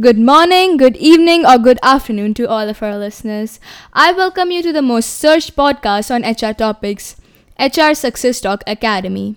Good morning, good evening, or good afternoon to all of our listeners. I welcome you to the most searched podcast on HR topics, HR Success Talk Academy.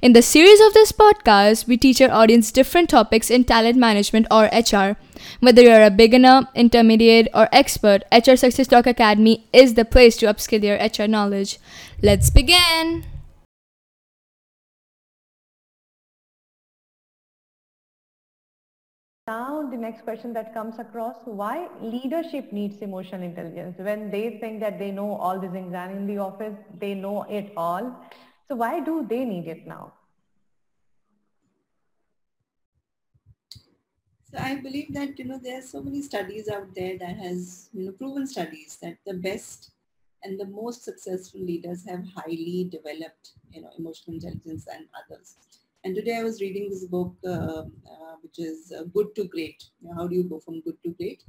In the series of this podcast, we teach our audience different topics in talent management or HR. Whether you're a beginner, intermediate, or expert, HR Success Talk Academy is the place to upskill your HR knowledge. Let's begin! Now, the next question that comes across, why leadership needs emotional intelligence? When they think that they know all things and in the office, they know it all. So why do they need it now? So I believe that, you know, there are so many studies out there that has, you know, proven studies that the best and the most successful leaders have highly developed, you know, emotional intelligence than others. And today I was reading this book, uh, uh, which is uh, Good to Great. You know, how do you go from good to great?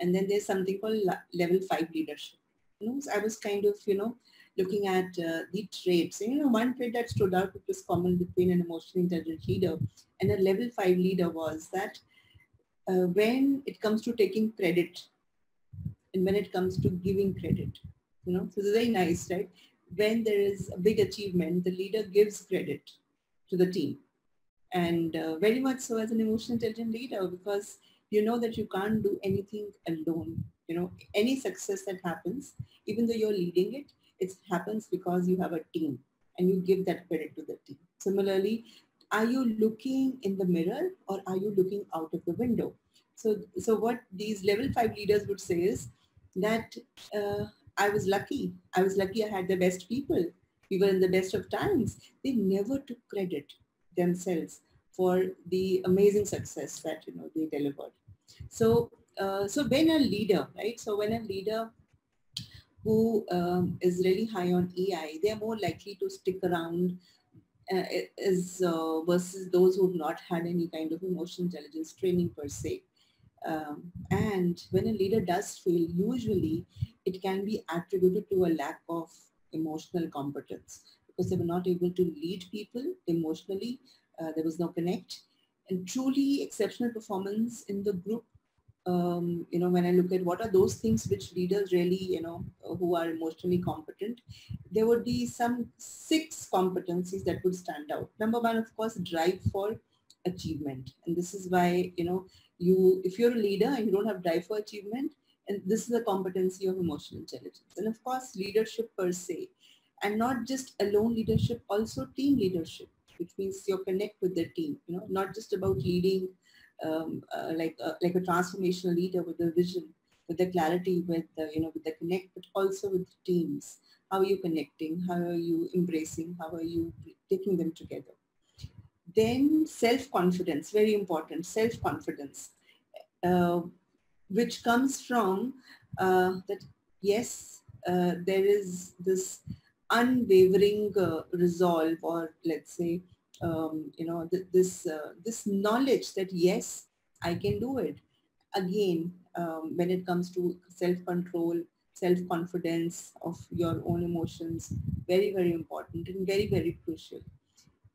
And then there's something called level five leadership. You know, so I was kind of, you know, looking at uh, the traits. And, you know, one trait that stood out, which was common between an emotionally intelligent leader and a level five leader was that uh, when it comes to taking credit and when it comes to giving credit, you know, so it's very nice, right? When there is a big achievement, the leader gives credit to the team. And uh, very much so as an emotional intelligent leader because you know that you can't do anything alone. You know, any success that happens, even though you're leading it, it happens because you have a team and you give that credit to the team. Similarly, are you looking in the mirror or are you looking out of the window? So, so what these level five leaders would say is that uh, I was lucky. I was lucky I had the best people we were in the best of times, they never took credit themselves for the amazing success that you know they delivered. So, uh, so when a leader, right? So when a leader who um, is really high on EI, they are more likely to stick around uh, is uh, versus those who have not had any kind of emotional intelligence training per se. Um, and when a leader does fail, usually it can be attributed to a lack of emotional competence because they were not able to lead people emotionally. Uh, there was no connect. And truly exceptional performance in the group um, you know, when I look at what are those things which leaders really, you know, who are emotionally competent, there would be some six competencies that would stand out. Number one, of course, drive for achievement. And this is why, you know, you, if you're a leader and you don't have drive for achievement, and this is a competency of emotional intelligence. And of course, leadership per se. And not just alone leadership, also team leadership, which means you connect with the team, you know, not just about leading um, uh, like, a, like a transformational leader with a vision, with the clarity, with the, you know, with the connect, but also with teams. How are you connecting? How are you embracing? How are you taking them together? Then self-confidence, very important, self-confidence. Uh, which comes from uh, that yes, uh, there is this unwavering uh, resolve or let's say, um, you know, th- this, uh, this knowledge that yes, I can do it. Again, um, when it comes to self-control, self-confidence of your own emotions, very, very important and very, very crucial.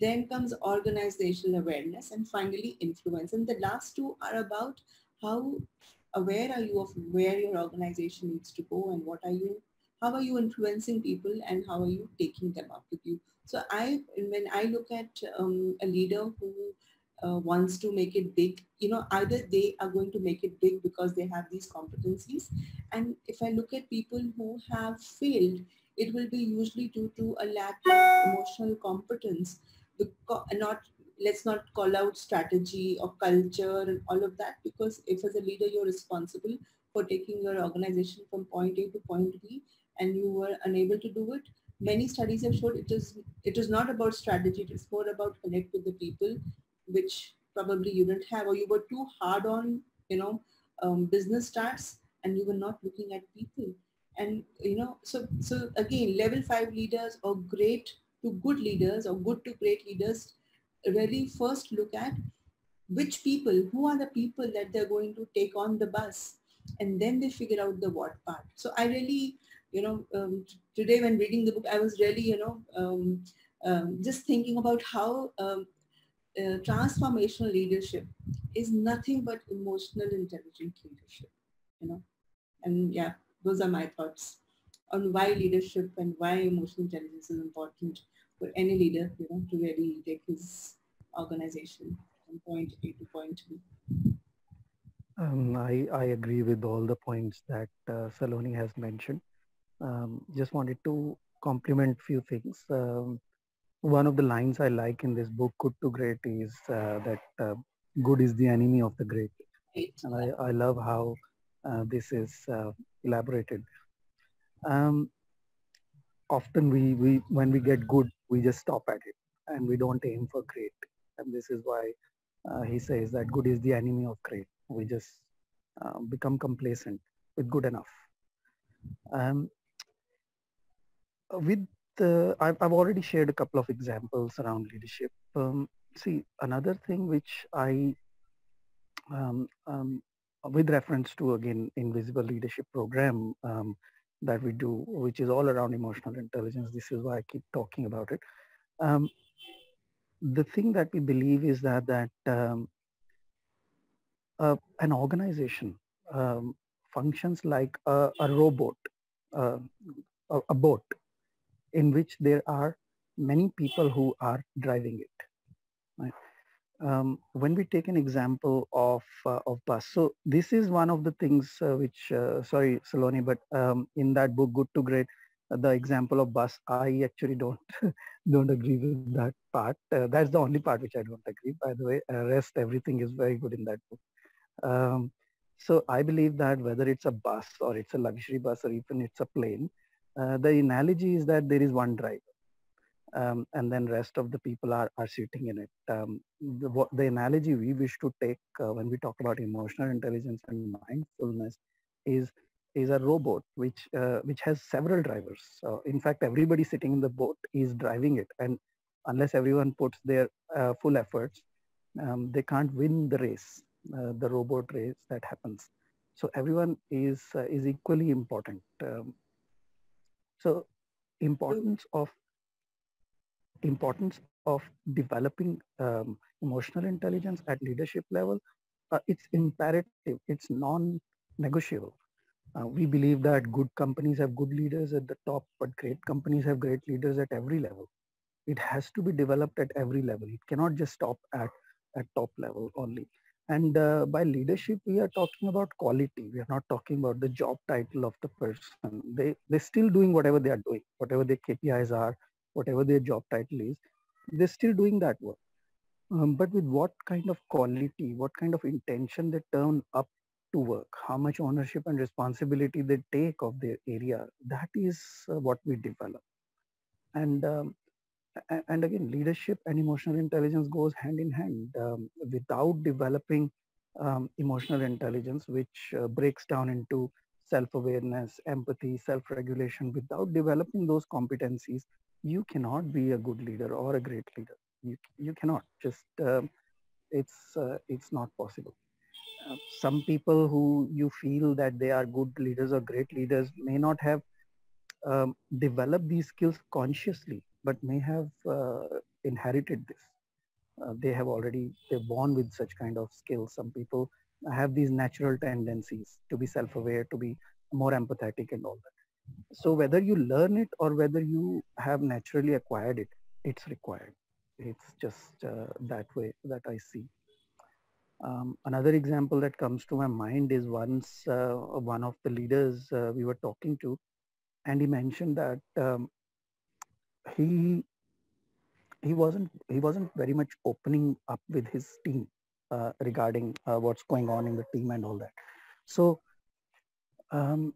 Then comes organizational awareness and finally influence. And the last two are about how aware are you of where your organization needs to go and what are you how are you influencing people and how are you taking them up with you? So i when i look at um, a leader who uh, wants to make it big you know either they are going to make it big because they have these competencies and if i look at people who have failed it will be usually due to a lack of emotional competence because not let's not call out strategy or culture and all of that because if as a leader you're responsible for taking your organization from point A to point B and you were unable to do it, many studies have showed it is it is not about strategy, it is more about connect with the people, which probably you didn't have or you were too hard on, you know, um, business starts and you were not looking at people. And you know, so so again, level five leaders or great to good leaders or good to great leaders really first look at which people, who are the people that they're going to take on the bus, and then they figure out the what part. So I really, you know, um, today when reading the book, I was really, you know, um, um, just thinking about how um, uh, transformational leadership is nothing but emotional intelligent leadership, you know. And yeah, those are my thoughts on why leadership and why emotional intelligence is important for any leader, you know, to really take his organization from point A to point B. Um, I, I agree with all the points that uh, Saloni has mentioned. Um, just wanted to complement few things. Um, one of the lines I like in this book, Good to Great, is uh, that uh, good is the enemy of the great. And I, I love how uh, this is uh, elaborated. Um, often we, we, when we get good, we just stop at it and we don't aim for great. And this is why uh, he says that good is the enemy of great. We just uh, become complacent with good enough. Um, with uh, I've, I've already shared a couple of examples around leadership. Um, see, another thing which I, um, um, with reference to again, Invisible Leadership Program um, that we do, which is all around emotional intelligence. This is why I keep talking about it. Um, the thing that we believe is that that uh, an organization functions like a, a robot, uh, a, a boat in which there are many people who are driving it. Right? Um, when we take an example of uh, of bus, so this is one of the things uh, which, uh, sorry, Saloni, but um, in that book, Good to Great, the example of bus, I actually don't don't agree with that part. Uh, that's the only part which I don't agree. By the way, uh, rest everything is very good in that book. Um, so I believe that whether it's a bus or it's a luxury bus or even it's a plane, uh, the analogy is that there is one driver um, and then rest of the people are, are sitting in it. Um, the, what, the analogy we wish to take uh, when we talk about emotional intelligence and mindfulness is is a robot which uh, which has several drivers. in fact, everybody sitting in the boat is driving it, and unless everyone puts their uh, full efforts, um, they can't win the race, uh, the robot race that happens. So everyone is uh, is equally important. So importance of importance of developing um, emotional intelligence at leadership level, uh, it's imperative, it's non-negotiable. Uh, we believe that good companies have good leaders at the top, but great companies have great leaders at every level. It has to be developed at every level. It cannot just stop at, at top level only. And uh, by leadership, we are talking about quality. We are not talking about the job title of the person. They, they're still doing whatever they are doing, whatever their KPIs are, whatever their job title is, they're still doing that work. Um, but with what kind of quality, what kind of intention they turn up to work, how much ownership and responsibility they take of their area, that is uh, what we develop. And um, and again, leadership and emotional intelligence goes hand in hand. Um, without developing um, emotional intelligence, which uh, breaks down into self-awareness, empathy, self-regulation, without developing those competencies, you cannot be a good leader or a great leader. You, you cannot just, um, it's, uh, it's not possible. Uh, some people who you feel that they are good leaders or great leaders may not have um, developed these skills consciously but may have uh, inherited this. Uh, they have already, they're born with such kind of skills. Some people have these natural tendencies to be self-aware, to be more empathetic and all that. So whether you learn it or whether you have naturally acquired it, it's required. It's just uh, that way that I see. Um, another example that comes to my mind is once uh, one of the leaders uh, we were talking to, and he mentioned that um, he he wasn't he wasn't very much opening up with his team uh, regarding uh, what's going on in the team and all that. So um,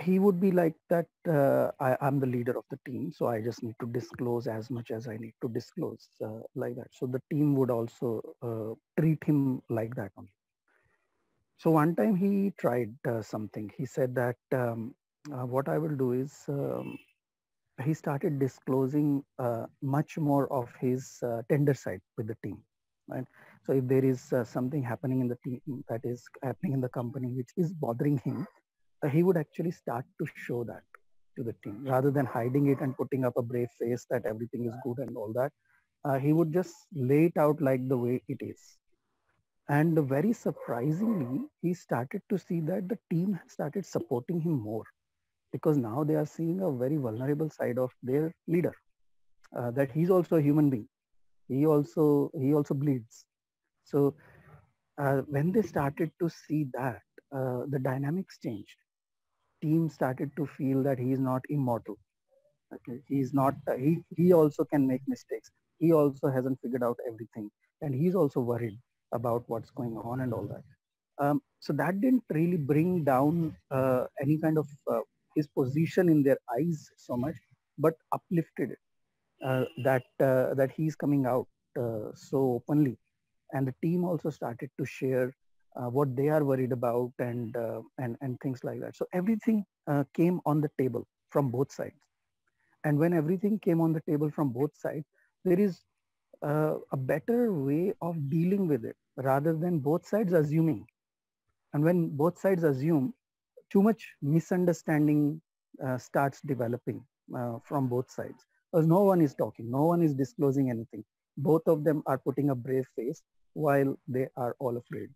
he would be like that. Uh, I, am the leader of the team, so I just need to disclose as much as I need to disclose, uh, like that. So the team would also uh, treat him like that only. So one time he tried uh, something. He said that um, what I will do is um, he started disclosing uh, much more of his uh, tender side with the team right? So if there is uh, something happening in the team that is happening in the company which is bothering him uh, he would actually start to show that to the team rather than hiding it and putting up a brave face that everything is good and all that. Uh, he would just lay it out like the way it is. And very surprisingly, he started to see that the team started supporting him more because now they are seeing a very vulnerable side of their leader, uh, that he's also a human being. He also he also bleeds. So uh, when they started to see that, uh, the dynamics changed. Team started to feel that he is not immortal. Okay, he's not. Uh, he he also can make mistakes. He also hasn't figured out everything, and he's also worried about what's going on and all that. Um, so that didn't really bring down uh, any kind of uh, his position in their eyes so much, but uplifted it. Uh, that uh, that he's coming out uh, so openly, and the team also started to share uh, what they are worried about and and and things like that. So everything came on the table from both sides, and when everything came on the table from both sides, there is a better way of dealing with it rather than both sides assuming. And when both sides assume, too much misunderstanding uh, starts developing uh, from both sides because no one is talking, no one is disclosing anything. Both of them are putting a brave face while they are all afraid.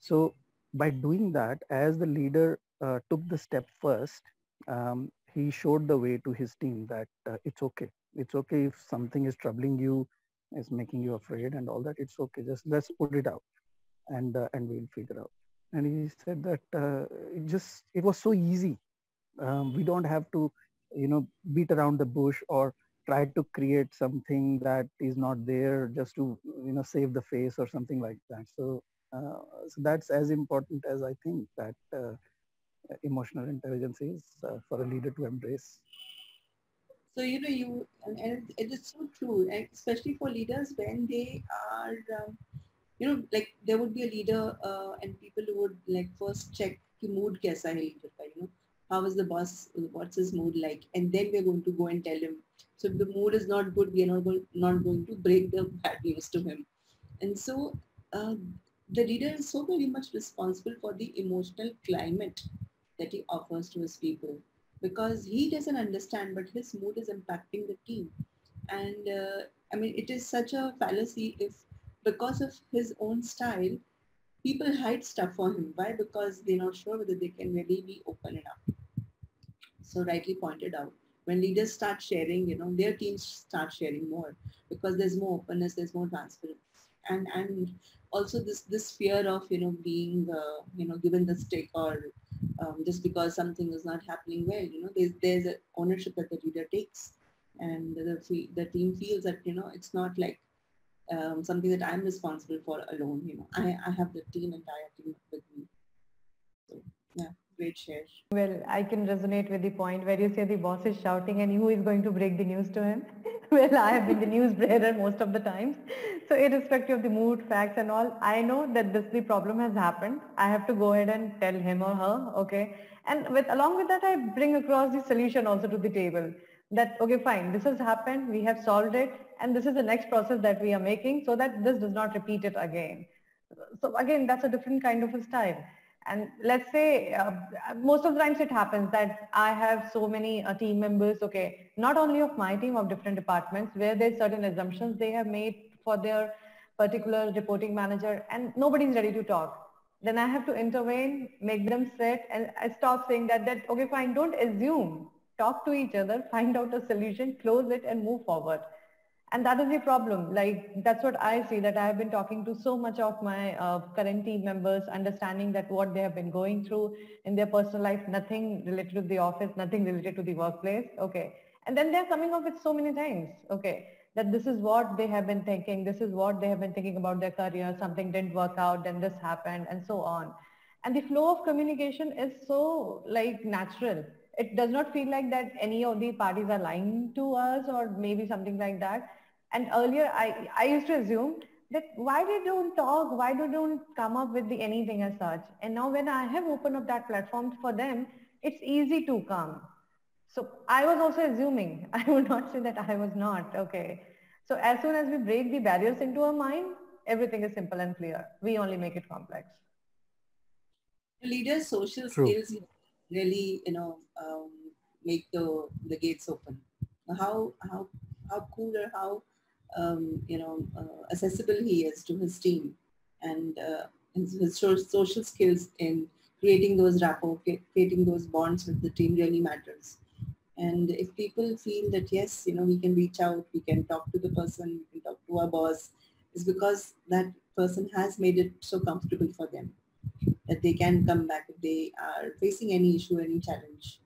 So by doing that, as the leader uh, took the step first, um, he showed the way to his team that uh, it's okay. It's okay if something is troubling you, is making you afraid and all that. It's okay. Just let's put it out and uh, and we'll figure out and he said that uh, it just it was so easy. Um, we don't have to you know beat around the bush or try to create something that is not there just to you know save the face or something like that. So uh, so that's as important as i think that uh, emotional intelligence is uh, for a leader to embrace. So you know you and, it is so true especially for leaders when they are um, you know, like there would be a leader uh, and people would like first check the mood kaisa hai leader ka, you know, how is the boss, what's his mood like, and then we're going to go and tell him. So if the mood is not good, we are not going, not going to break the bad news to him. And so uh, the leader is so very much responsible for the emotional climate that he offers to his people because he doesn't understand, but his mood is impacting the team. And uh, I mean, it is such a fallacy if because of his own style, people hide stuff for him. Why? Because they're not sure whether they can really be open enough. So rightly pointed out, when leaders start sharing, you know, their teams start sharing more because there's more openness, there's more transparency. And, and also this, this fear of, you know, being, uh, you know, given the stick or um, just because something is not happening well, you know, there's, there's an ownership that the leader takes and the, the team feels that, you know, it's not like um, something that I'm responsible for alone. You know, I, I have the team, entire team with me. So yeah, great share. Well, I can resonate with the point where you say the boss is shouting and who is going to break the news to him. well, I have been the news bearer most of the times. So irrespective of the mood, facts and all, I know that this the problem has happened. I have to go ahead and tell him or her, okay? And with along with that, I bring across the solution also to the table that, okay, fine, this has happened, we have solved it, and this is the next process that we are making so that this does not repeat it again. So again, that's a different kind of a style. And let's say uh, most of the times it happens that I have so many uh, team members, okay, not only of my team, of different departments, where there's certain assumptions they have made for their particular reporting manager and nobody's ready to talk. Then I have to intervene, make them sit and I stop saying that, that, okay, fine, don't assume talk to each other, find out a solution, close it and move forward. And that is the problem. Like that's what I see that I have been talking to so much of my uh, current team members, understanding that what they have been going through in their personal life, nothing related to the office, nothing related to the workplace. Okay. And then they're coming up with so many things. Okay. That this is what they have been thinking. This is what they have been thinking about their career. Something didn't work out, then this happened and so on. And the flow of communication is so like natural it does not feel like that any of the parties are lying to us or maybe something like that. And earlier I, I used to assume that why they don't talk, why do they don't come up with the anything as such. And now when I have opened up that platform for them, it's easy to come. So I was also assuming, I would not say that I was not, okay. So as soon as we break the barriers into our mind, everything is simple and clear. We only make it complex. Leaders' social True. skills really, you know, um, make the, the gates open. How, how, how cool or how um, you know, uh, accessible he is to his team and uh, his, social skills in creating those rapport, creating those bonds with the team really matters. And if people feel that, yes, you know, we can reach out, we can talk to the person, we can talk to our boss, it's because that person has made it so comfortable for them that they can come back if they are facing any issue, any challenge